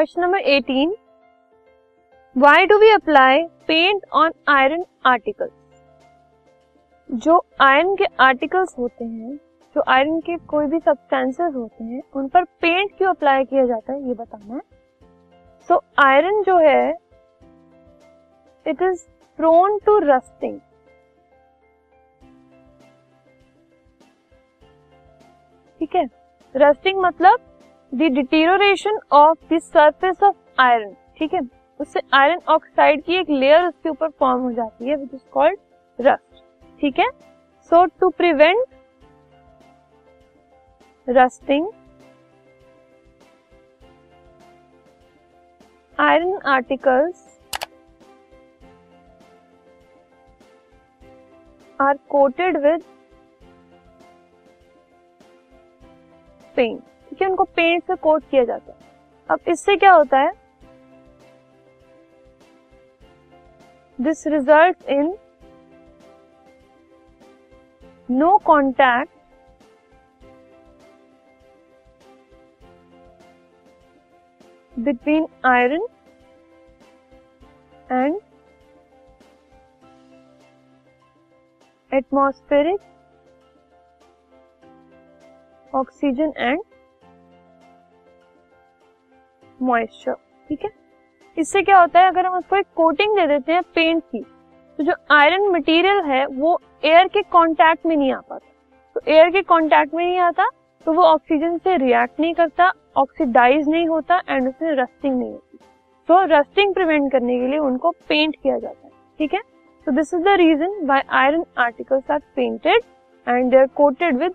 Question number 18 why do we apply paint on iron articles जो iron के articles होते हैं जो आयरन के कोई भी सब्सटेंसेस होते हैं उन पर पेंट क्यों अप्लाई किया जाता है ये बताना है। सो so, आयरन जो है it is prone to rusting ठीक है? रस्टिंग मतलब the deterioration of the surface of iron ठीक है? उससे आयरन ऑक्साइड की एक लेयर उसके ऊपर फॉर्म हो जाती है विच इज़ कॉल्ड रस्ट ठीक है? So to prevent rusting iron articles are coated with paint है उनको पेंट से कोट किया जाता है। अब इससे क्या होता है? This result in no contact between iron and atmospheric oxygen and moisture ठीक है? इससे क्या होता है, अगर हम उसको एक कोटिंग दे देते हैं पेंट की तो जो आयरन मटेरियल है, वो एयर के कांटेक्ट में नहीं आ पाता। तो एयर के कांटेक्ट में नहीं आता तो वो ऑक्सीजन से रिएक्ट नहीं करता ऑक्सीडाइज नहीं होता एंड उसमें रस्टिंग नहीं होती। तो रस्टिंग प्रिवेंट करने के लिए उनको पेंट किया जाता है, ठीक है? So this is the reason by iron articles are painted and they are coated with